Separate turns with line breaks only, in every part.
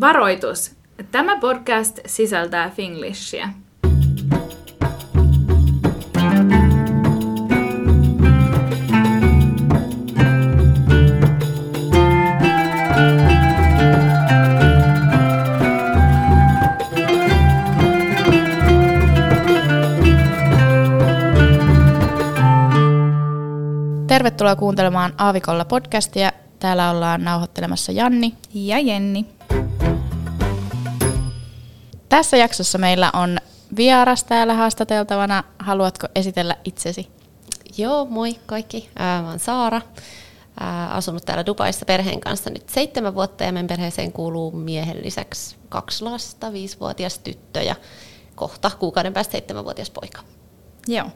Varoitus! Tämä podcast sisältää finglishia.
Tervetuloa kuuntelemaan Aavikolla podcastia. Täällä ollaan nauhoittelemassa Janni
Ja Jenni.
Tässä jaksossa meillä on vieras täällä haastateltavana. Haluatko esitellä itsesi?
Joo, moi kaikki. Ää, mä oon Saara. Ää, asunut täällä Dubaissa perheen kanssa nyt seitsemän vuotta ja meidän perheeseen kuuluu miehen lisäksi kaksi lasta, viisivuotias tyttö ja kohta kuukauden päästä seitsemänvuotias poika.
Joo.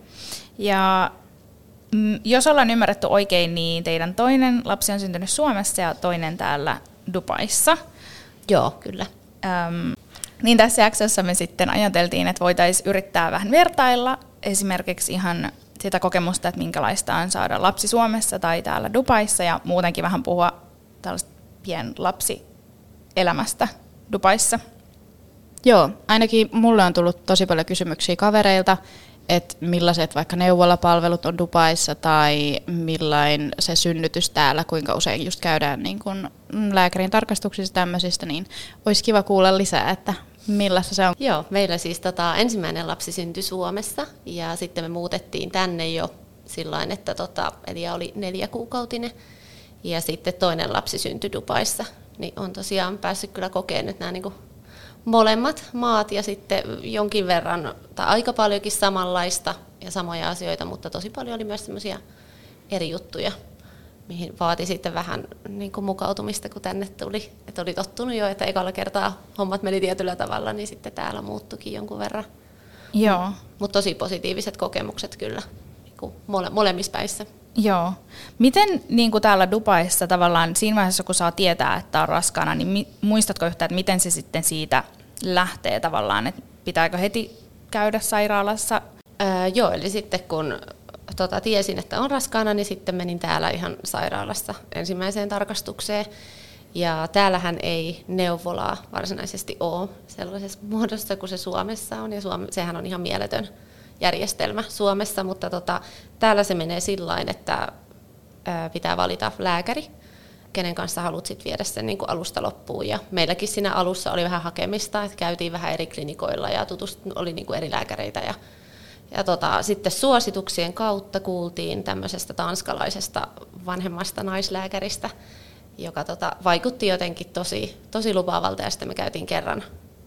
Ja mm, jos ollaan ymmärretty oikein, niin teidän toinen lapsi on syntynyt Suomessa ja toinen täällä Dubaissa.
Joo, kyllä.
Öm, niin tässä jaksossa me sitten ajateltiin, että voitaisiin yrittää vähän vertailla esimerkiksi ihan sitä kokemusta, että minkälaista on saada lapsi Suomessa tai täällä Dubaissa ja muutenkin vähän puhua tällaista pien lapsielämästä Dubaissa.
Joo, ainakin mulle on tullut tosi paljon kysymyksiä kavereilta, että millaiset vaikka neuvolapalvelut on Dubaissa tai millain se synnytys täällä, kuinka usein just käydään niin kun lääkärin tarkastuksissa tämmöisistä, niin olisi kiva kuulla lisää, että millaista se on.
Joo, meillä siis tota, ensimmäinen lapsi syntyi Suomessa ja sitten me muutettiin tänne jo silloin, että tota, Elia oli neljä kuukautinen ja sitten toinen lapsi syntyi Dubaissa. Niin on tosiaan päässyt kyllä kokemaan nyt nämä niin molemmat maat ja sitten jonkin verran, tai aika paljonkin samanlaista ja samoja asioita, mutta tosi paljon oli myös semmoisia eri juttuja, mihin vaati sitten vähän niin kuin mukautumista, kun tänne tuli. Että oli tottunut jo, että ekalla kertaa hommat meni tietyllä tavalla, niin sitten täällä muuttukin jonkun verran.
Joo.
Mutta tosi positiiviset kokemukset kyllä niin kuin mole, molemmissa päissä.
Joo. Miten niin kuin täällä Dubaissa tavallaan siinä vaiheessa, kun saa tietää, että on raskaana, niin mi- muistatko yhtään, että miten se sitten siitä lähtee tavallaan, että pitääkö heti käydä sairaalassa?
Öö, joo, eli sitten kun tota, tiesin, että on raskaana, niin sitten menin täällä ihan sairaalassa ensimmäiseen tarkastukseen. Ja täällähän ei neuvolaa varsinaisesti ole sellaisessa muodossa kuin se Suomessa on, ja Suome, sehän on ihan mieletön järjestelmä Suomessa, mutta tota, täällä se menee sillä että ää, pitää valita lääkäri, kenen kanssa haluat sit viedä sen niin alusta loppuun. Ja meilläkin siinä alussa oli vähän hakemista, että käytiin vähän eri klinikoilla ja tutust, oli niin kuin eri lääkäreitä. Ja, ja tota, sitten suosituksien kautta kuultiin tämmöisestä tanskalaisesta vanhemmasta naislääkäristä, joka tota, vaikutti jotenkin tosi, tosi lupaavalta ja sitten me käytiin kerran,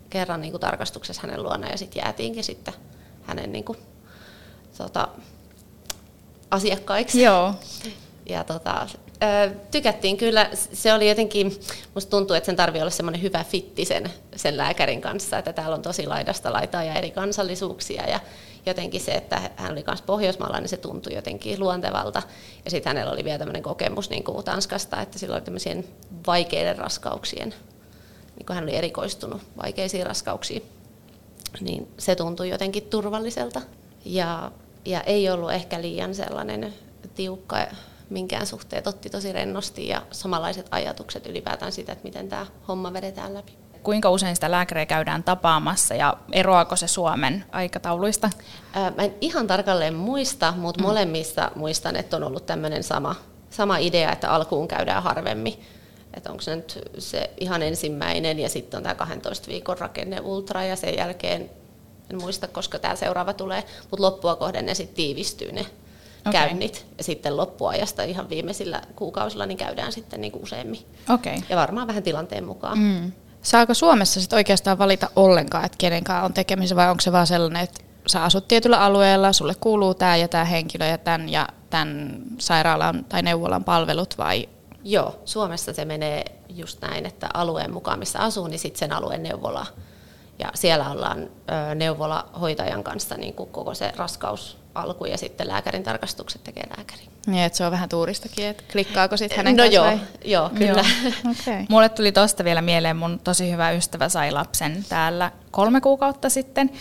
kerran niin kuin tarkastuksessa hänen luona ja sitten jäätiinkin sitten hänen niin kuin, tota, asiakkaiksi.
Joo.
Ja tota, tykättiin kyllä, se oli jotenkin, musta tuntuu, että sen tarvii olla semmoinen hyvä fitti sen, sen lääkärin kanssa, että täällä on tosi laidasta laitaa ja eri kansallisuuksia ja jotenkin se, että hän oli myös pohjoismaalainen, niin se tuntui jotenkin luontevalta. Ja sitten hänellä oli vielä tämmöinen kokemus niin kuin Tanskasta, että sillä oli tämmöisien vaikeiden raskauksien, niin kuin hän oli erikoistunut vaikeisiin raskauksiin, niin se tuntui jotenkin turvalliselta. Ja, ja ei ollut ehkä liian sellainen tiukka minkään suhteen, otti tosi rennosti ja samanlaiset ajatukset ylipäätään sitä, että miten tämä homma vedetään läpi.
Kuinka usein sitä lääkäriä käydään tapaamassa ja eroako se Suomen aikatauluista?
Mä en ihan tarkalleen muista, mutta mm. molemmissa muistan, että on ollut tämmöinen sama, sama idea, että alkuun käydään harvemmin. Että onko se nyt se ihan ensimmäinen ja sitten on tämä 12 viikon rakenne ultra ja sen jälkeen en muista, koska tämä seuraava tulee, mutta loppua kohden ne sitten tiivistyy ne okay. käynnit. Ja sitten loppuajasta ihan viimeisillä kuukausilla niin käydään sitten niin kuin useammin.
Okay.
Ja varmaan vähän tilanteen mukaan.
Mm. Saako Suomessa sit oikeastaan valita ollenkaan, että kenen kanssa on tekemisissä vai onko se vaan sellainen, että sä asut tietyllä alueella, sulle kuuluu tämä ja tämä henkilö ja tämän ja tämän sairaalan tai neuvolan palvelut vai?
Joo, Suomessa se menee just näin, että alueen mukaan missä asuu, niin sitten sen alueen neuvola. Ja siellä ollaan neuvolahoitajan kanssa niin kuin koko se raskaus alku ja sitten lääkärin tarkastukset tekee lääkäri.
Niin, että se on vähän tuuristakin, että klikkaako sitten hänen
No
kanssa
joo,
vai?
joo, kyllä.
Joo. Okay.
Mulle tuli tosta vielä mieleen, mun tosi hyvä ystävä sai lapsen täällä kolme kuukautta sitten.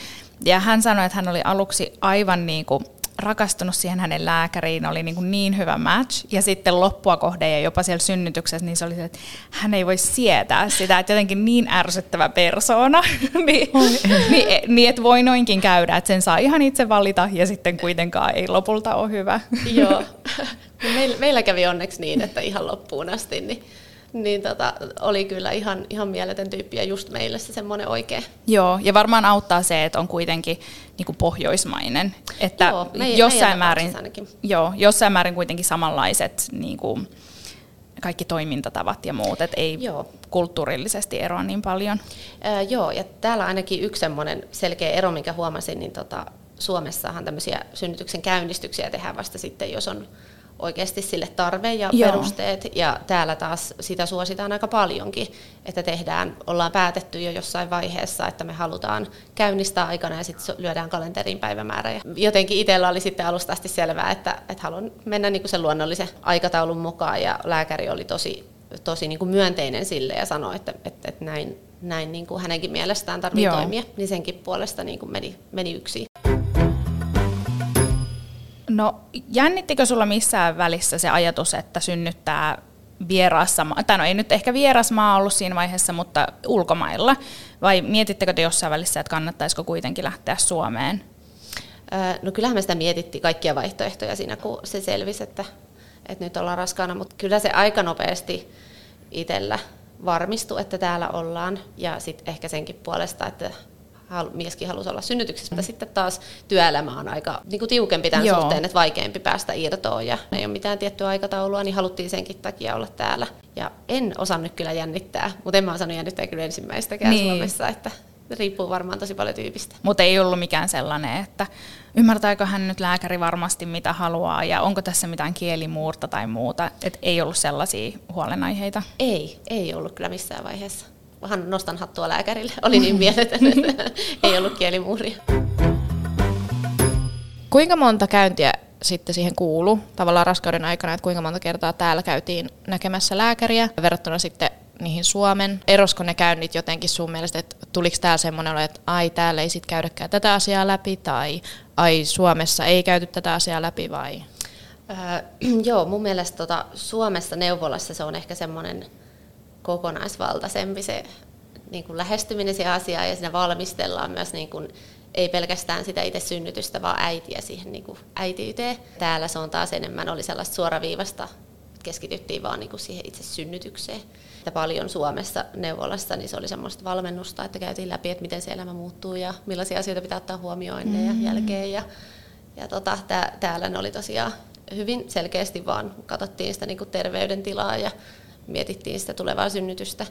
Ja hän sanoi, että hän oli aluksi aivan niin kuin rakastunut siihen hänen lääkäriin, oli niin, kuin niin hyvä match. Ja sitten loppua kohde ja jopa siellä synnytyksessä, niin se oli se, että hän ei voi sietää sitä, että jotenkin niin ärsyttävä persoona, niin, niin, niin, että voi noinkin käydä, että sen saa ihan itse valita ja sitten kuitenkaan ei lopulta ole hyvä.
Joo, meillä, meillä kävi onneksi niin, että ihan loppuun asti, niin niin tota, oli kyllä ihan, ihan mieletön tyyppi ja just meille se semmoinen oikea.
Joo, ja varmaan auttaa se, että on kuitenkin niin kuin pohjoismainen. Että joo, meidän, jossain, määrin, joo, jossain määrin kuitenkin samanlaiset niin kuin kaikki toimintatavat ja muut, että ei joo. kulttuurillisesti eroa niin paljon.
Öö, joo, ja täällä ainakin yksi semmoinen selkeä ero, minkä huomasin, niin tota, Suomessahan tämmöisiä synnytyksen käynnistyksiä tehdään vasta sitten, jos on oikeasti sille tarve ja Joo. perusteet, ja täällä taas sitä suositaan aika paljonkin, että tehdään, ollaan päätetty jo jossain vaiheessa, että me halutaan käynnistää aikana ja sitten lyödään kalenteriin päivämäärä. Ja jotenkin itsellä oli sitten alusta asti selvää, että, että haluan mennä niin kuin sen luonnollisen aikataulun mukaan, ja lääkäri oli tosi, tosi niin kuin myönteinen sille ja sanoi, että, että, että näin, näin niin kuin hänenkin mielestään tarvitsee toimia, niin senkin puolesta niin kuin meni, meni yksin.
No jännittikö sulla missään välissä se ajatus, että synnyttää vieraassa, tai no ei nyt ehkä vieras maa ollut siinä vaiheessa, mutta ulkomailla, vai mietittekö te jossain välissä, että kannattaisiko kuitenkin lähteä Suomeen?
No kyllähän me sitä mietittiin kaikkia vaihtoehtoja siinä, kun se selvisi, että, että nyt ollaan raskaana, mutta kyllä se aika nopeasti itsellä varmistui, että täällä ollaan, ja sitten ehkä senkin puolesta, että mieskin halusi olla synnytyksessä, mutta sitten taas työelämä on aika niin kuin tiukempi tämän Joo. suhteen, että vaikeampi päästä irtoon ja ei ole mitään tiettyä aikataulua, niin haluttiin senkin takia olla täällä. Ja en osannut kyllä jännittää, mutta en mä osannut jännittää kyllä ensimmäistäkään niin. Suomessa, että riippuu varmaan tosi paljon tyypistä.
Mutta ei ollut mikään sellainen, että ymmärtääkö hän nyt lääkäri varmasti mitä haluaa ja onko tässä mitään kielimuurta tai muuta, että ei ollut sellaisia huolenaiheita?
Ei, ei ollut kyllä missään vaiheessa vähän nostan hattua lääkärille. Oli niin mieletön, että ei ollut kielimuuria.
Kuinka monta käyntiä sitten siihen kuulu tavallaan raskauden aikana, että kuinka monta kertaa täällä käytiin näkemässä lääkäriä verrattuna sitten niihin Suomen. Erosko ne käynnit jotenkin sun mielestä, että tuliko täällä semmoinen että ai täällä ei sitten käydäkään tätä asiaa läpi tai ai Suomessa ei käyty tätä asiaa läpi vai?
Öö, joo, mun mielestä tota, Suomessa neuvolassa se on ehkä semmoinen kokonaisvaltaisempi se niin kuin lähestyminen siihen asiaan ja siinä valmistellaan myös niin kuin, ei pelkästään sitä itse synnytystä, vaan äitiä siihen niin kuin äitiyteen. Täällä se on taas enemmän, oli sellaista suoraviivasta, keskityttiin vaan niin kuin siihen itse synnytykseen. Ja paljon Suomessa neuvolassa, niin se oli semmoista valmennusta, että käytiin läpi, että miten se elämä muuttuu ja millaisia asioita pitää ottaa huomioon ennen ja mm. jälkeen. Ja, ja tota, tää, täällä ne oli tosiaan hyvin selkeästi vaan katsottiin sitä niin kuin terveydentilaa ja mietittiin sitä tulevaa synnytystä.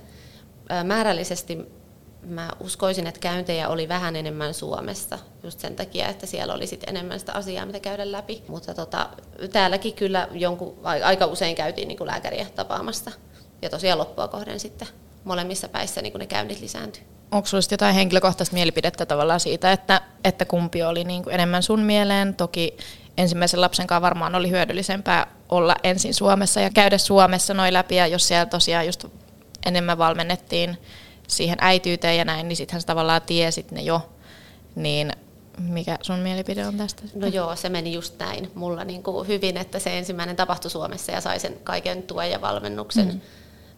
Määrällisesti mä uskoisin, että käyntejä oli vähän enemmän Suomessa, just sen takia, että siellä oli sit enemmän sitä asiaa, mitä käydä läpi. Mutta tota, täälläkin kyllä jonkun, aika usein käytiin niin kuin lääkäriä tapaamassa. Ja tosiaan loppua kohden sitten molemmissa päissä niin kuin ne käynnit lisääntyi.
Onko sinulla jotain henkilökohtaista mielipidettä tavallaan siitä, että, että kumpi oli niin kuin enemmän sun mieleen? Toki ensimmäisen lapsen kanssa varmaan oli hyödyllisempää olla ensin Suomessa ja käydä Suomessa noin läpi. Ja jos siellä tosiaan just enemmän valmennettiin siihen äityyteen ja näin, niin sittenhän sä tavallaan tiesit ne jo. Niin mikä sun mielipide on tästä?
No joo, se meni just näin mulla niin kuin hyvin, että se ensimmäinen tapahtui Suomessa ja sai sen kaiken tuen ja valmennuksen, mm.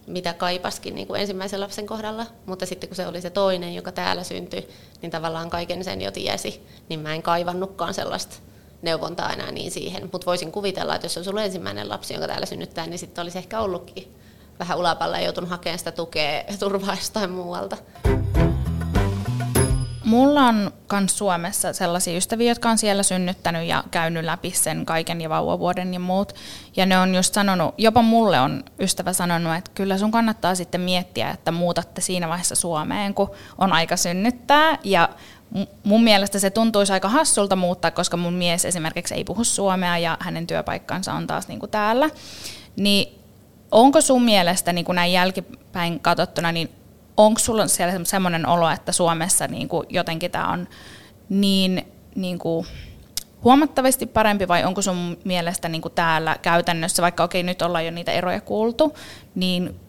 mitä kaipaskin niin kuin ensimmäisen lapsen kohdalla. Mutta sitten kun se oli se toinen, joka täällä syntyi, niin tavallaan kaiken sen jo tiesi, niin mä en kaivannutkaan sellaista neuvontaa enää niin siihen. Mutta voisin kuvitella, että jos on sulla ensimmäinen lapsi, jonka täällä synnyttää, niin sitten olisi ehkä ollutkin vähän ulapalla ja joutunut hakemaan sitä tukea turvaa jostain muualta.
Mulla on myös Suomessa sellaisia ystäviä, jotka on siellä synnyttänyt ja käynyt läpi sen kaiken ja vauvavuoden ja muut. Ja ne on just sanonut, jopa mulle on ystävä sanonut, että kyllä sun kannattaa sitten miettiä, että muutatte siinä vaiheessa Suomeen, kun on aika synnyttää. Ja mun mielestä se tuntuisi aika hassulta muuttaa, koska mun mies esimerkiksi ei puhu suomea ja hänen työpaikkansa on taas niin kuin täällä. Niin onko sun mielestä niin kuin näin jälkipäin katsottuna, niin onko sulla siellä semmoinen olo, että Suomessa niin kuin jotenkin tämä on niin, niin kuin huomattavasti parempi vai onko sun mielestä niin kuin täällä käytännössä, vaikka okei nyt ollaan jo niitä eroja kuultu, niin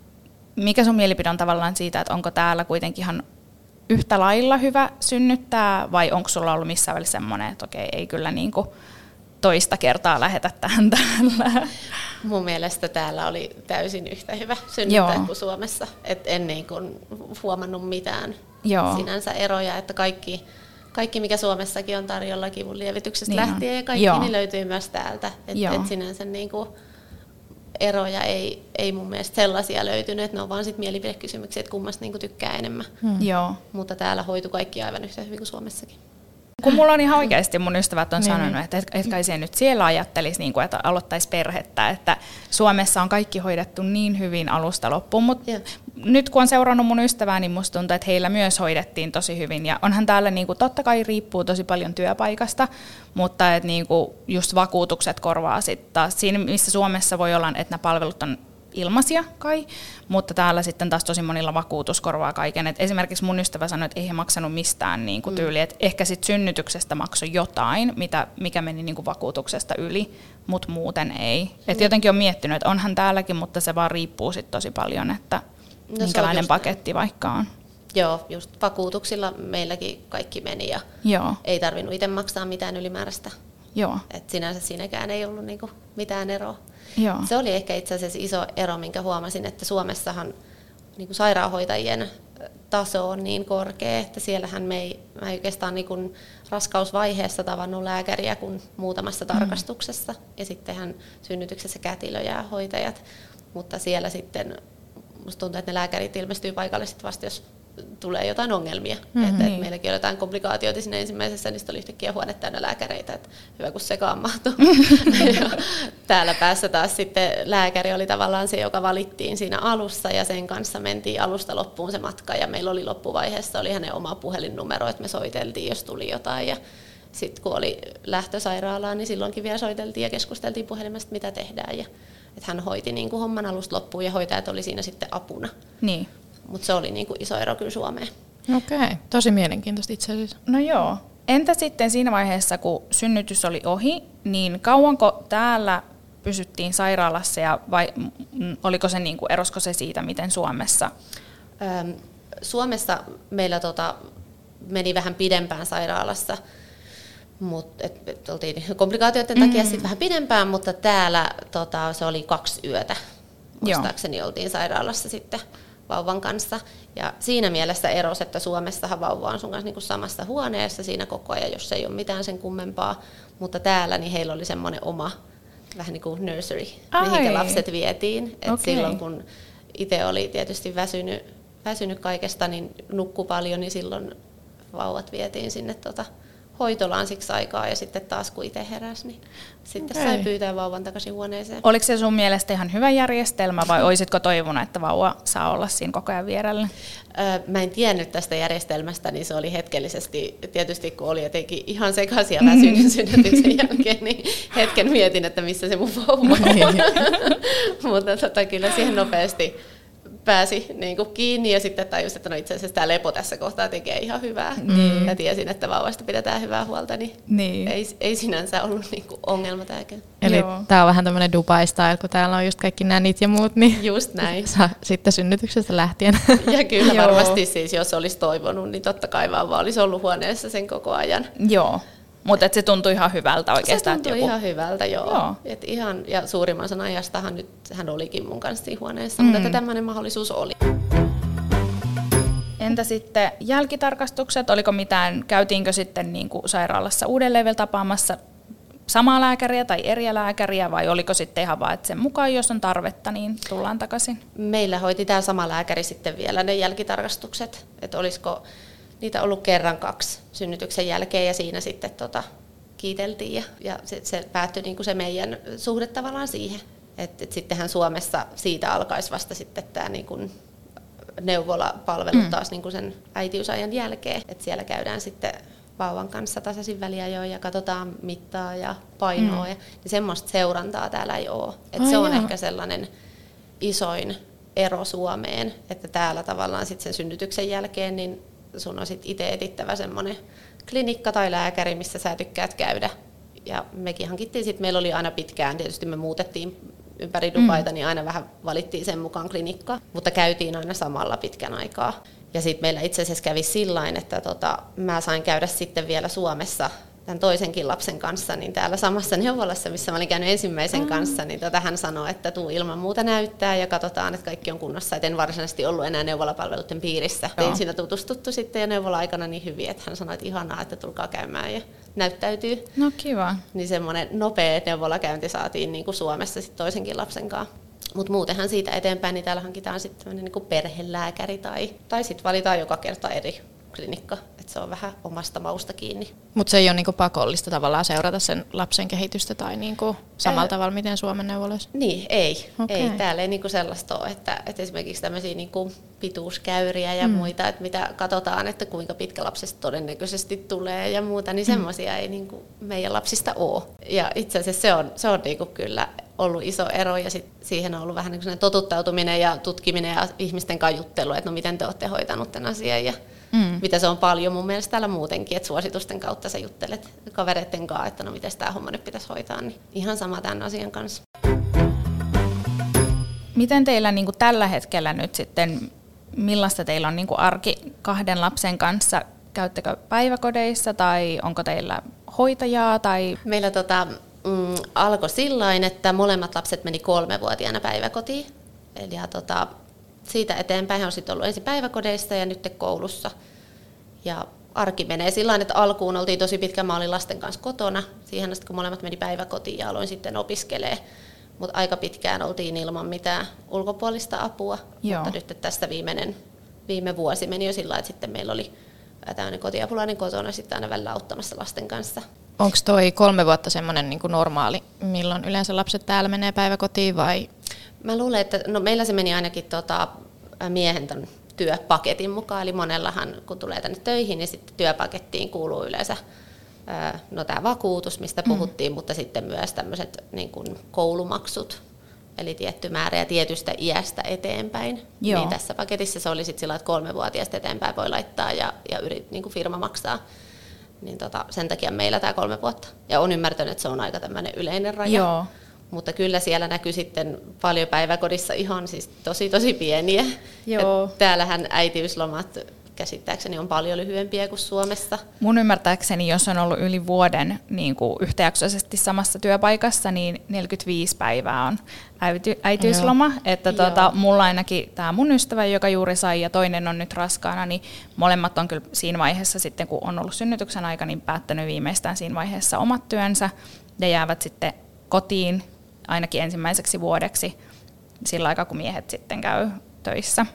mikä sun mielipide on tavallaan siitä, että onko täällä kuitenkin ihan yhtä lailla hyvä synnyttää vai onko sulla ollut missään välissä semmoinen, että okei ei kyllä niin kuin toista kertaa lähetä tähän täällä.
Mun mielestä täällä oli täysin yhtä hyvä synnyttää kuin Suomessa. Et en niin kuin huomannut mitään Joo. sinänsä eroja, että kaikki, kaikki mikä Suomessakin on tarjolla kivun lievityksestä niin lähtien ja kaikki niin löytyy myös täältä. Että et sinänsä niin kuin eroja ei, ei mun mielestä sellaisia löytynyt, että ne on vaan sit mielipidekysymyksiä, että kummasta niin tykkää enemmän.
Hmm. Joo.
Mutta täällä hoitu kaikki aivan yhtä hyvin kuin Suomessakin.
Kun mulla on ihan oikeasti, mun ystävät on niin. sanonut, että et, et kai se nyt siellä ajattelisi, niin kuin, että aloittaisi perhettä, että Suomessa on kaikki hoidettu niin hyvin alusta loppuun, mutta nyt kun on seurannut mun ystävää, niin musta tuntuu, että heillä myös hoidettiin tosi hyvin. Ja onhan täällä niin kuin, totta kai riippuu tosi paljon työpaikasta, mutta et, niin kuin, just vakuutukset korvaa sitten taas. Siinä, missä Suomessa voi olla, että nämä palvelut on ilmaisia kai, mutta täällä sitten taas tosi monilla vakuutus korvaa kaiken. Et esimerkiksi mun ystävä sanoi, että ei he maksanut mistään niin kuin mm. tyyli, että ehkä sitten synnytyksestä maksoi jotain, mitä, mikä meni niin kuin vakuutuksesta yli, mutta muuten ei. Et mm. jotenkin on miettinyt, että onhan täälläkin, mutta se vaan riippuu sitten tosi paljon, että no, minkälainen paketti näin. vaikka on.
Joo, just vakuutuksilla meilläkin kaikki meni ja
Joo.
ei tarvinnut itse maksaa mitään ylimääräistä.
Joo.
Et sinänsä siinäkään ei ollut niinku mitään eroa.
Joo.
Se oli ehkä itse asiassa iso ero, minkä huomasin, että Suomessahan niin kuin sairaanhoitajien taso on niin korkea, että siellähän me ei, mä ei oikeastaan niin kuin raskausvaiheessa tavannut lääkäriä kuin muutamassa mm. tarkastuksessa. Ja sittenhän synnytyksessä kätilöjä ja hoitajat. Mutta siellä sitten musta tuntuu, että ne lääkärit ilmestyy paikalle sitten vasta, jos tulee jotain ongelmia. Mm-hmm. Että, että meilläkin oli jotain komplikaatioita siinä ensimmäisessä, niin oli yhtäkkiä huone täynnä lääkäreitä, että hyvä kun sekaan mahtuu. täällä päässä taas sitten lääkäri oli tavallaan se, joka valittiin siinä alussa ja sen kanssa mentiin alusta loppuun se matka ja meillä oli loppuvaiheessa oli hänen oma puhelinnumero, että me soiteltiin, jos tuli jotain ja sitten kun oli lähtösairaalaan, niin silloinkin vielä soiteltiin ja keskusteltiin puhelimesta, mitä tehdään. Ja, että hän hoiti niin kuin homman alusta loppuun ja hoitajat oli siinä sitten apuna.
Niin
mutta se oli niinku iso ero kyllä Suomeen.
Okei, okay. tosi mielenkiintoista itse asiassa.
No joo. Entä sitten siinä vaiheessa, kun synnytys oli ohi, niin kauanko täällä pysyttiin sairaalassa ja vai oliko se niinku, erosko se siitä, miten Suomessa?
Öm, Suomessa meillä tota, meni vähän pidempään sairaalassa, mutta et, et, oltiin komplikaatioiden takia mm. sitten vähän pidempään, mutta täällä tota, se oli kaksi yötä. Muistaakseni oltiin sairaalassa sitten vauvan kanssa. Ja siinä mielessä eros, että Suomessahan vauva on sun kanssa niin kuin samassa huoneessa siinä koko ajan, jos ei ole mitään sen kummempaa. Mutta täällä niin heillä oli semmoinen oma vähän niin kuin nursery, Ai. mihin lapset vietiin. Et okay. Silloin kun itse oli tietysti väsynyt, väsynyt kaikesta, niin nukku paljon, niin silloin vauvat vietiin sinne tota, hoitolaan siksi aikaa ja sitten taas kun itse heräsi, niin sitten okay. sai pyytää vauvan takaisin huoneeseen.
Oliko se sun mielestä ihan hyvä järjestelmä vai olisitko toivonut, että vauva saa olla siinä koko ajan vierellä?
Öö, mä en tiennyt tästä järjestelmästä, niin se oli hetkellisesti, tietysti kun oli jotenkin ihan sekaisin ja väsynyt synnytyksen jälkeen, niin hetken mietin, että missä se mun vauva on. Niin. Mutta tota, kyllä siihen nopeasti pääsi niin kuin kiinni ja sitten tajusin, että no itse asiassa tämä lepo tässä kohtaa tekee ihan hyvää. Mm. Ja tiesin, että vauvasta pidetään hyvää huolta, niin, niin. Ei, ei sinänsä ollut niin kuin ongelma tämäkään.
Eli tämä on vähän tämmöinen Dubai-style, kun täällä on just kaikki nänit ja muut, niin
just näin.
Saa sitten synnytyksestä lähtien.
Ja kyllä varmasti siis, jos olisi toivonut, niin totta kai vauva olisi ollut huoneessa sen koko ajan.
Joo. Mutta se tuntui ihan hyvältä oikeastaan.
Se tuntui joku... ihan hyvältä, joo. joo. Et ihan, ja suurimman osan ajastahan nyt hän olikin mun kanssa huoneessa, mm. mutta tämmöinen mahdollisuus oli.
Entä sitten jälkitarkastukset? Oliko mitään, käytiinkö sitten niin kuin sairaalassa uudelleen vielä tapaamassa samaa lääkäriä tai eri lääkäriä vai oliko sitten ihan vaan, että sen mukaan, jos on tarvetta, niin tullaan takaisin?
Meillä hoiti tämä sama lääkäri sitten vielä ne jälkitarkastukset, että olisiko niitä ollut kerran kaksi synnytyksen jälkeen ja siinä sitten tota, kiiteltiin ja, ja se, se päättyi niin kuin se meidän suhde tavallaan siihen. Et, et sittenhän Suomessa siitä alkaisi vasta sitten tämä niin kuin neuvolapalvelu mm. taas niin kuin sen äitiysajan jälkeen. Et siellä käydään sitten vauvan kanssa tasaisin väliajoin ja katsotaan mittaa ja painoa. Mm. Ja, niin semmoista seurantaa täällä ei ole. Et se on joo. ehkä sellainen isoin ero Suomeen, että täällä tavallaan sitten sen synnytyksen jälkeen niin sun on sitten itse etittävä semmoinen klinikka tai lääkäri, missä sä tykkäät käydä. Ja mekin hankittiin sitten, meillä oli aina pitkään, tietysti me muutettiin ympäri Dubaita, mm. niin aina vähän valittiin sen mukaan klinikka, mutta käytiin aina samalla pitkän aikaa. Ja sitten meillä itse asiassa kävi sillä että tota, mä sain käydä sitten vielä Suomessa tämän toisenkin lapsen kanssa, niin täällä samassa neuvolassa, missä mä olin käynyt ensimmäisen mm. kanssa, niin tota hän sanoi, että tuu ilman muuta näyttää ja katsotaan, että kaikki on kunnossa. Et en varsinaisesti ollut enää neuvolapalveluiden piirissä. Tein siinä tutustuttu sitten jo neuvola-aikana niin hyvin, että hän sanoi, että ihanaa, että tulkaa käymään ja näyttäytyy.
No kiva.
Niin semmoinen nopea neuvolakäynti saatiin niin kuin Suomessa sitten toisenkin lapsen kanssa. Mutta muutenhan siitä eteenpäin, niin täällä hankitaan sitten niin perhelääkäri tai, tai sitten valitaan joka kerta eri klinikka että se on vähän omasta mausta kiinni.
Mutta se ei ole niinku pakollista tavallaan seurata sen lapsen kehitystä tai niinku samalla Ää... tavalla, miten Suomen neuvoloissa?
Niin, ei. Okay. ei. Täällä ei niinku sellaista ole, että, että esimerkiksi tämmöisiä niinku pituuskäyriä ja mm. muita, että mitä katsotaan, että kuinka pitkä lapsesta todennäköisesti tulee ja muuta, niin mm. semmoisia ei niinku meidän lapsista ole. Ja itse asiassa se on, se on niinku kyllä ollut iso ero ja sit siihen on ollut vähän niin totuttautuminen ja tutkiminen ja ihmisten kajuttelu, että no miten te olette hoitanut tämän asian ja mm. mitä se on paljon mun mielestä täällä muutenkin, että suositusten kautta sä juttelet kavereiden kanssa, että no miten tämä homma nyt pitäisi hoitaa, niin ihan sama tämän asian kanssa.
Miten teillä niin kuin tällä hetkellä nyt sitten, millaista teillä on niin kuin arki kahden lapsen kanssa? Käyttekö päiväkodeissa tai onko teillä hoitajaa? Tai...
Meillä tota, mm, alkoi sillain, että molemmat lapset meni kolmevuotiaana päiväkotiin. Eli ja, tota, siitä eteenpäin on sitten ollut ensin päiväkodeissa ja nyt koulussa. Ja arki menee sillä että alkuun oltiin tosi pitkä, mä olin lasten kanssa kotona, siihen asti kun molemmat meni päiväkotiin ja aloin sitten opiskelee. Mutta aika pitkään oltiin ilman mitään ulkopuolista apua, Joo. mutta nyt tästä viimeinen, viime vuosi meni jo sillä että sitten meillä oli tämmöinen kotiapulainen kotona sitten aina välillä auttamassa lasten kanssa.
Onko toi kolme vuotta semmoinen niin normaali, milloin yleensä lapset täällä menee päiväkotiin vai
Mä luulen, että no meillä se meni ainakin tota, miehen ton työpaketin mukaan, eli monellahan kun tulee tänne töihin, niin sitten työpakettiin kuuluu yleensä no tämä vakuutus, mistä mm. puhuttiin, mm. mutta sitten myös tämmöiset niin kuin koulumaksut, eli tietty määrä ja tietystä iästä eteenpäin. Joo. Niin tässä paketissa se oli sitten sillä, että kolmevuotiaasta eteenpäin voi laittaa ja, ja yrit, niin kuin firma maksaa. Niin tota, sen takia meillä tämä kolme vuotta. Ja on ymmärtänyt, että se on aika tämmöinen yleinen raja. Joo. Mutta kyllä siellä näkyy sitten paljon päiväkodissa ihan siis tosi tosi pieniä. Joo. täällähän äitiyslomat käsittääkseni on paljon lyhyempiä kuin Suomessa.
Mun ymmärtääkseni, jos on ollut yli vuoden niin kuin yhtäjaksoisesti samassa työpaikassa, niin 45 päivää on äity, äitiysloma. Joo. Että tuota, mulla ainakin tämä mun ystävä, joka juuri sai, ja toinen on nyt raskaana, niin molemmat on kyllä siinä vaiheessa sitten, kun on ollut synnytyksen aika, niin päättänyt viimeistään siinä vaiheessa omat työnsä ja jäävät sitten kotiin ainakin ensimmäiseksi vuodeksi sillä aikaa, kun miehet sitten käy töissä.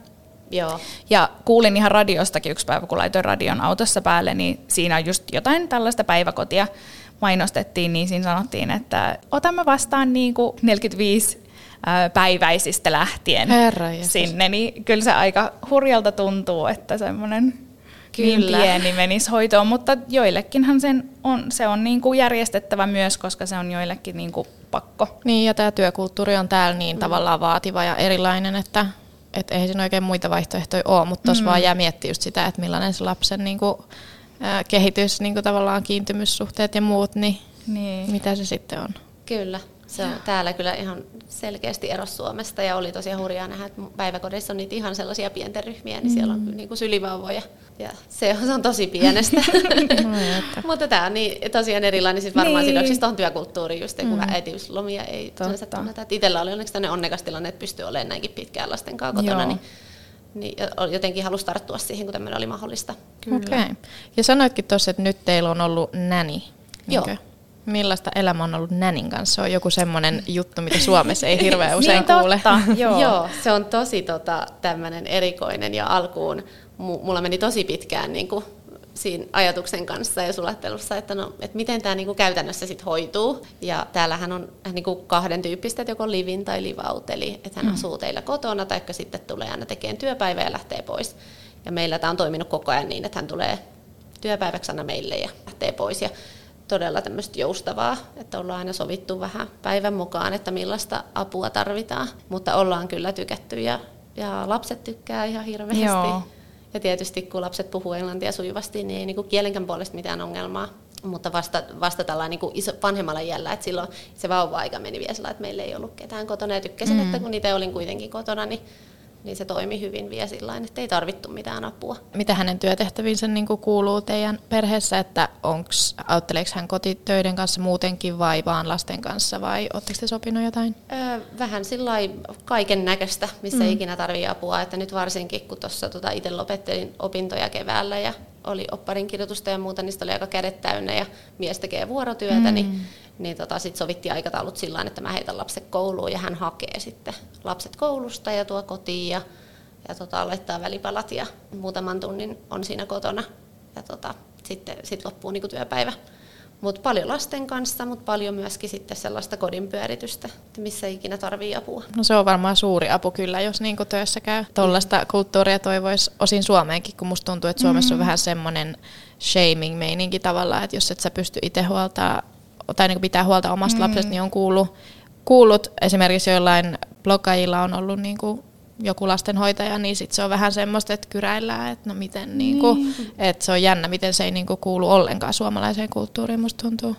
Joo. Ja kuulin ihan radiostakin yksi päivä, kun laitoin radion autossa päälle, niin siinä on just jotain tällaista päiväkotia mainostettiin, niin siinä sanottiin, että otamme vastaan niin kuin 45 päiväisistä lähtien Herra sinne, niin kyllä se aika hurjalta tuntuu, että semmoinen niin Kyllä. niin pieni menisi hoitoon, mutta joillekinhan sen on, se on niin kuin järjestettävä myös, koska se on joillekin niin kuin pakko.
Niin, ja tämä työkulttuuri on täällä niin mm. tavallaan vaativa ja erilainen, että et ei siinä oikein muita vaihtoehtoja ole, mutta tuossa mm. vaan jää miettiä just sitä, että millainen se lapsen niin kuin, ää, kehitys, niin kuin tavallaan kiintymyssuhteet ja muut, niin, niin mitä se sitten on.
Kyllä. Se on täällä kyllä ihan selkeästi eros Suomesta ja oli tosiaan hurjaa nähdä, että päiväkodeissa on niitä ihan sellaisia pienten ryhmiä, niin mm. siellä on mm. niin kuin sylivauvoja ja se on, se on tosi pienestä. Mutta tämä on niin, tosiaan erilainen, siis varmaan niin. sidoksissa tuohon työkulttuuriin, just kun mm. äitiyslomia ei tunneta. Itsellä oli onneksi tämmöinen onnekas tilanne, että pystyy olemaan näinkin pitkään lasten kanssa kotona, Joo. niin niin jotenkin halusi tarttua siihen, kun tämmöinen oli mahdollista.
Okei. Okay. Ja sanoitkin tuossa, että nyt teillä on ollut näni. Joo. Millaista elämä on ollut nänin kanssa? Se on joku semmoinen juttu, mitä Suomessa ei hirveän usein niin, kuule.
Totta, joo. joo, se on tosi tota, tämmöinen erikoinen ja alkuun mulla meni tosi pitkään niin kuin, siinä ajatuksen kanssa ja sulattelussa, että, no, että miten tämä niin kuin käytännössä sit hoituu. Ja täällähän on niin kuin kahden tyyppistä, että joko livin tai livaut, eli että hän mm. asuu teillä kotona tai sitten tulee aina tekemään työpäivää ja lähtee pois. Ja meillä tämä on toiminut koko ajan niin, että hän tulee työpäiväksi aina meille ja lähtee pois. Ja todella tämmöistä joustavaa, että ollaan aina sovittu vähän päivän mukaan, että millaista apua tarvitaan. Mutta ollaan kyllä tykätty ja, ja lapset tykkää ihan hirveästi. Joo. Ja tietysti kun lapset puhuu englantia sujuvasti, niin ei niin kuin kielenkään puolesta mitään ongelmaa. Mutta vasta, vasta tällä niin iso, vanhemmalla iällä, että silloin se vauva-aika meni vielä sillä, että meillä ei ollut ketään kotona. Ja tykkäsin, mm. että kun niitä olin kuitenkin kotona, niin niin se toimi hyvin vielä sillä että ei tarvittu mitään apua.
Mitä hänen työtehtäviinsä niin kuuluu teidän perheessä, että onks, autteleeko hän kotitöiden kanssa muutenkin vai vaan lasten kanssa vai oletteko te sopinut jotain?
Öö, vähän sillä kaiken näköistä, missä mm. ikinä tarvii apua, että nyt varsinkin kun tuossa tota itse lopettelin opintoja keväällä ja oli opparin kirjoitusta ja muuta, niin oli aika kädet täynnä ja mies tekee vuorotyötä, niin mm. niin, niin tota, sitten sovittiin aikataulut sillä että mä heitän lapset kouluun ja hän hakee sitten lapset koulusta ja tuo kotiin ja, ja tota, laittaa välipalat ja muutaman tunnin on siinä kotona ja tota, sitten sit loppuu niin työpäivä. Mutta paljon lasten kanssa, mutta paljon myöskin sitten sellaista kodin pyöritystä, missä ikinä tarvii apua.
No se on varmaan suuri apu kyllä, jos niin töissä käy. Tuollaista kulttuuria toivoisi osin Suomeenkin, kun musta tuntuu, että Suomessa mm. on vähän semmoinen shaming-meininki tavallaan, että jos et sä pysty itse huoltaa tai niin pitää huolta omasta mm. lapsesta, niin on kuullut, kuullut esimerkiksi joillain blogajilla on ollut niin kuin joku lastenhoitaja, niin sit se on vähän semmoista, että kyräillään, että no miten, niin kuin, niin. että se on jännä, miten se ei niin kuin kuulu ollenkaan suomalaiseen kulttuuriin, musta tuntuu.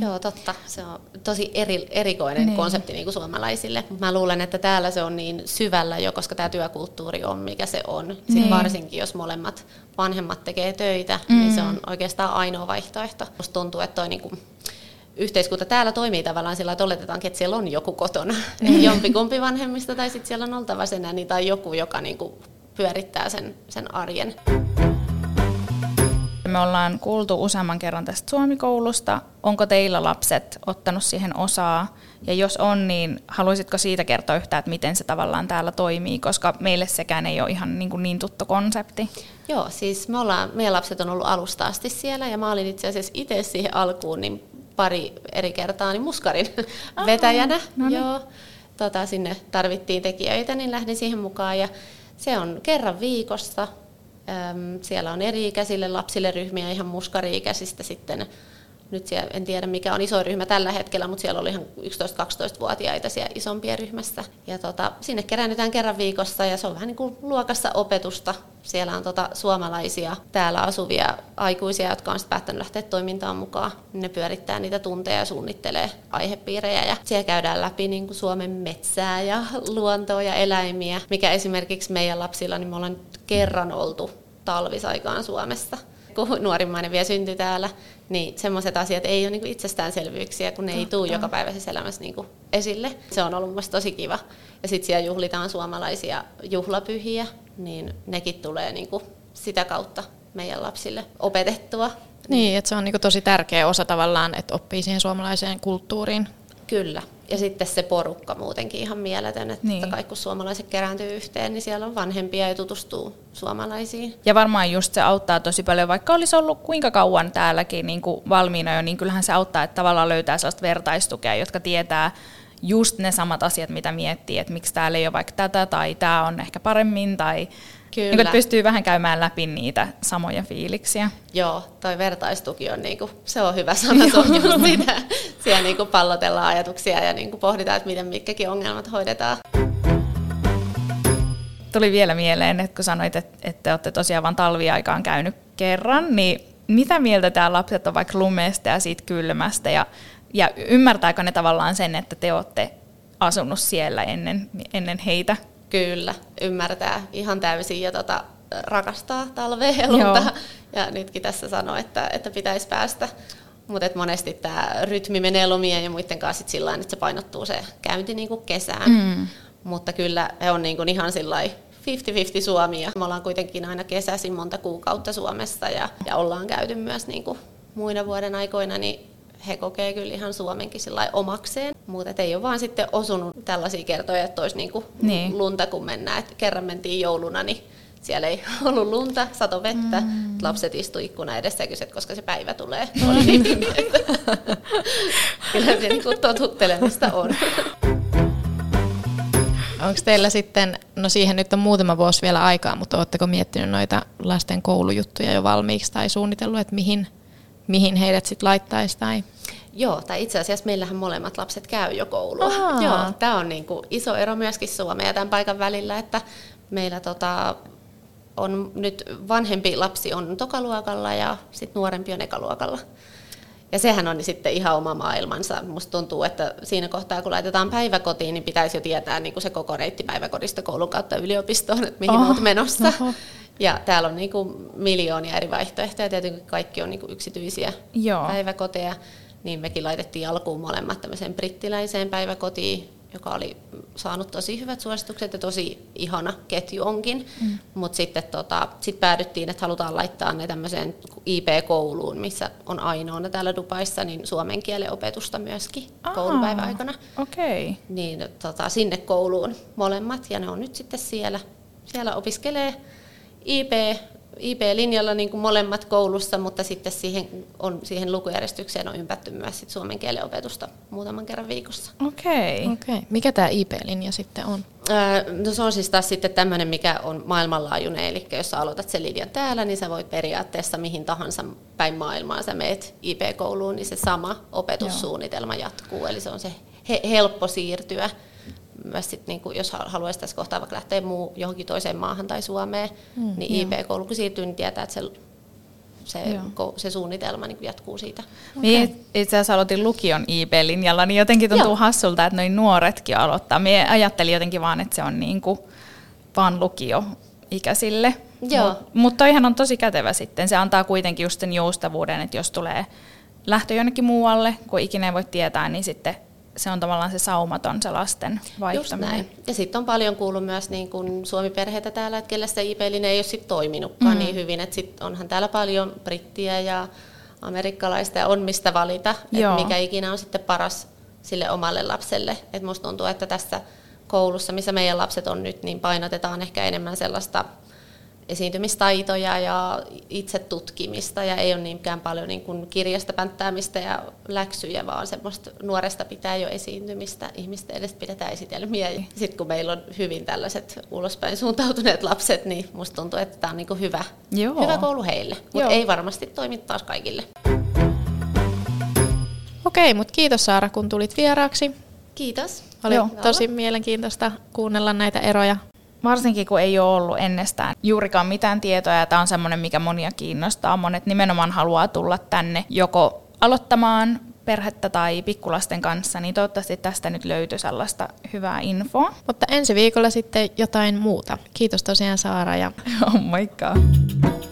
Joo, totta. Se on tosi eri, erikoinen niin. konsepti niin kuin suomalaisille. Mä luulen, että täällä se on niin syvällä jo, koska tämä työkulttuuri on, mikä se on. Niin. Sitten varsinkin, jos molemmat vanhemmat tekee töitä, mm. niin se on oikeastaan ainoa vaihtoehto. Musta tuntuu, että toi niin kuin yhteiskunta täällä toimii tavallaan sillä, että oletetaankin, että siellä on joku kotona, mm. jompikumpi vanhemmista, tai sitten siellä on oltava sen ääni tai joku, joka niin kuin pyörittää sen, sen arjen.
Me ollaan kuultu useamman kerran tästä Suomikoulusta. Onko teillä lapset ottanut siihen osaa? Ja jos on, niin haluaisitko siitä kertoa yhtään, että miten se tavallaan täällä toimii, koska meille sekään ei ole ihan niin, kuin niin tuttu konsepti.
Joo, siis me ollaan, meidän lapset on ollut alusta asti siellä ja mä olin itse asiassa itse siihen alkuun niin pari eri kertaa niin muskarin Aha, vetäjänä. No niin. Joo, tota, sinne tarvittiin tekijöitä, niin lähdin siihen mukaan. Ja se on kerran viikossa. Siellä on eri-ikäisille lapsille ryhmiä ihan muskari-ikäisistä sitten nyt siellä, en tiedä mikä on iso ryhmä tällä hetkellä, mutta siellä oli ihan 11-12-vuotiaita siellä isompia ryhmässä. Ja tota, sinne keräännytään kerran viikossa ja se on vähän niin kuin luokassa opetusta. Siellä on tota suomalaisia täällä asuvia aikuisia, jotka on päättänyt lähteä toimintaan mukaan. Ne pyörittää niitä tunteja ja suunnittelee aihepiirejä. Ja siellä käydään läpi niin kuin Suomen metsää ja luontoa ja eläimiä, mikä esimerkiksi meidän lapsilla, niin me ollaan kerran oltu talvisaikaan Suomessa kun nuorimmainen vielä syntyi täällä, niin semmoiset asiat ei ole niin itsestäänselvyyksiä, kun ne Totta. ei tule jokapäiväisessä elämässä niin kuin esille. Se on ollut mielestäni tosi kiva. Ja sitten siellä juhlitaan suomalaisia juhlapyhiä, niin nekin tulee niin kuin sitä kautta meidän lapsille opetettua.
Niin, että se on niin tosi tärkeä osa tavallaan, että oppii siihen suomalaiseen kulttuuriin.
Kyllä. Ja sitten se porukka muutenkin ihan mieletön, että niin. kai kun suomalaiset kerääntyy yhteen, niin siellä on vanhempia ja tutustuu suomalaisiin.
Ja varmaan just se auttaa tosi paljon, vaikka olisi ollut kuinka kauan täälläkin niin kuin valmiina jo, niin kyllähän se auttaa, että tavallaan löytää sellaista vertaistukea, jotka tietää just ne samat asiat, mitä miettii, että miksi täällä ei ole vaikka tätä tai tämä on ehkä paremmin tai Kyllä. Niin, että pystyy vähän käymään läpi niitä samoja fiiliksiä.
Joo, toi vertaistuki on, niinku, se on hyvä sana, se on just sitä. Siellä niinku pallotellaan ajatuksia ja niinku pohditaan, että miten mitkäkin ongelmat hoidetaan.
Tuli vielä mieleen, että kun sanoit, että, että olette tosiaan vain talviaikaan käynyt kerran, niin mitä mieltä tämä lapset on vaikka lumeesta ja siitä kylmästä ja, ja ymmärtääkö ne tavallaan sen, että te olette asunut siellä ennen, ennen heitä?
Kyllä, ymmärtää ihan täysin ja tota, rakastaa talvea ja lunta. Ja nytkin tässä sanoo, että, että pitäisi päästä. Mutta monesti tämä rytmi menee lomien ja muiden kanssa sillä että se painottuu se käynti niinku kesään. Mm. Mutta kyllä he on niinku ihan sillä 50-50 Suomi. Ja me ollaan kuitenkin aina kesäisin monta kuukautta Suomessa ja, ja ollaan käyty myös niinku muina vuoden aikoina, niin he kokee kyllä ihan Suomenkin omakseen, mutta ei ole vaan sitten osunut tällaisia kertoja, että olisi niinku niin. lunta kun mennään. Et kerran mentiin jouluna, niin siellä ei ollut lunta, sato vettä. Mm. Lapset istu ikkuna edessä ja kysyivät, koska se päivä tulee. Oli niin Kyllä se niin totuttelemista on.
Onko teillä sitten, no siihen nyt on muutama vuosi vielä aikaa, mutta oletteko miettinyt noita lasten koulujuttuja jo valmiiksi tai suunnitellut, että mihin, mihin heidät sitten laittaisi? Tai?
Joo, tai itse asiassa meillähän molemmat lapset käy jo koulua. Aha. Joo, tämä on niin kuin iso ero myöskin Suomen ja tämän paikan välillä, että meillä tota, on nyt vanhempi lapsi on tokaluokalla ja sitten nuorempi on ekaluokalla. Ja sehän on sitten ihan oma maailmansa. Musta tuntuu, että siinä kohtaa, kun laitetaan päiväkotiin, niin pitäisi jo tietää niin kuin se koko reitti päiväkodista koulun kautta yliopistoon, että mihin oh, olet menossa. Oho. Ja täällä on niin kuin miljoonia eri vaihtoehtoja, tietenkin kaikki on niin kuin yksityisiä Joo. päiväkoteja. Niin mekin laitettiin alkuun molemmat tämmöiseen brittiläiseen päiväkotiin, joka oli saanut tosi hyvät suositukset ja tosi ihana ketju onkin. Mm. Mutta sitten tota, sit päädyttiin, että halutaan laittaa ne tämmöiseen IP-kouluun, missä on ainoana täällä Dubaissa, niin suomen kielen opetusta myöskin Aa, koulupäivän aikana.
Okay.
Niin tota, sinne kouluun molemmat ja ne on nyt sitten siellä. Siellä opiskelee IP IP-linjalla niin kuin molemmat koulussa, mutta sitten siihen, on, siihen lukujärjestykseen on ympätty myös sit suomen kielen opetusta muutaman kerran viikossa.
Okei. Okay.
Okay. Mikä tämä IP-linja sitten on?
Öö, no se on siis taas sitten tämmöinen, mikä on maailmanlaajuinen, eli jos sä aloitat sen linjan täällä, niin sä voit periaatteessa mihin tahansa päin maailmaa sä meet IP-kouluun, niin se sama opetussuunnitelma Joo. jatkuu, eli se on se he, helppo siirtyä myös sit, niin kuin, jos haluaisi tässä kohtaa vaikka lähteä muu johonkin toiseen maahan tai Suomeen, mm, niin IP-koulu kun siirtyy, niin tietää, että se, se, se suunnitelma niin jatkuu siitä.
Okay. Niin, itse asiassa aloitin lukion IP-linjalla, niin jotenkin tuntuu Joo. hassulta, että noin nuoretkin aloittaa. Mie ajattelin jotenkin vaan, että se on niin kuin vaan lukio ikäisille. Mutta mut toihan on tosi kätevä sitten. Se antaa kuitenkin just sen joustavuuden, että jos tulee lähtö jonnekin muualle, kun ikinä ei voi tietää, niin sitten se on tavallaan se saumaton se lasten vaihtaminen. Just näin.
Ja sitten on paljon kuullut myös niin kun Suomi-perheitä täällä, että kelle se ip ei ole sit toiminutkaan mm. niin hyvin. Että sit onhan täällä paljon brittiä ja amerikkalaista ja on mistä valita, että mikä ikinä on sitten paras sille omalle lapselle. Et musta tuntuu, että tässä koulussa, missä meidän lapset on nyt, niin painotetaan ehkä enemmän sellaista esiintymistaitoja ja itse tutkimista ja ei ole niinkään paljon niin kuin kirjasta pänttäämistä ja läksyjä, vaan semmoista nuoresta pitää jo esiintymistä, ihmisten edestä pidetään esitelmiä. Sitten kun meillä on hyvin tällaiset ulospäin suuntautuneet lapset, niin musta tuntuu, että tämä on niin kuin hyvä, Joo. hyvä koulu heille, mutta ei varmasti toimi taas kaikille.
Okei, mutta kiitos Saara, kun tulit vieraaksi.
Kiitos.
Oli Joo. tosi mielenkiintoista kuunnella näitä eroja
varsinkin kun ei ole ollut ennestään juurikaan mitään tietoa, ja tämä on semmoinen, mikä monia kiinnostaa. Monet nimenomaan haluaa tulla tänne joko aloittamaan perhettä tai pikkulasten kanssa, niin toivottavasti tästä nyt löytyy sellaista hyvää infoa.
Mutta ensi viikolla sitten jotain muuta. Kiitos tosiaan Saara. Ja...
Oh my god.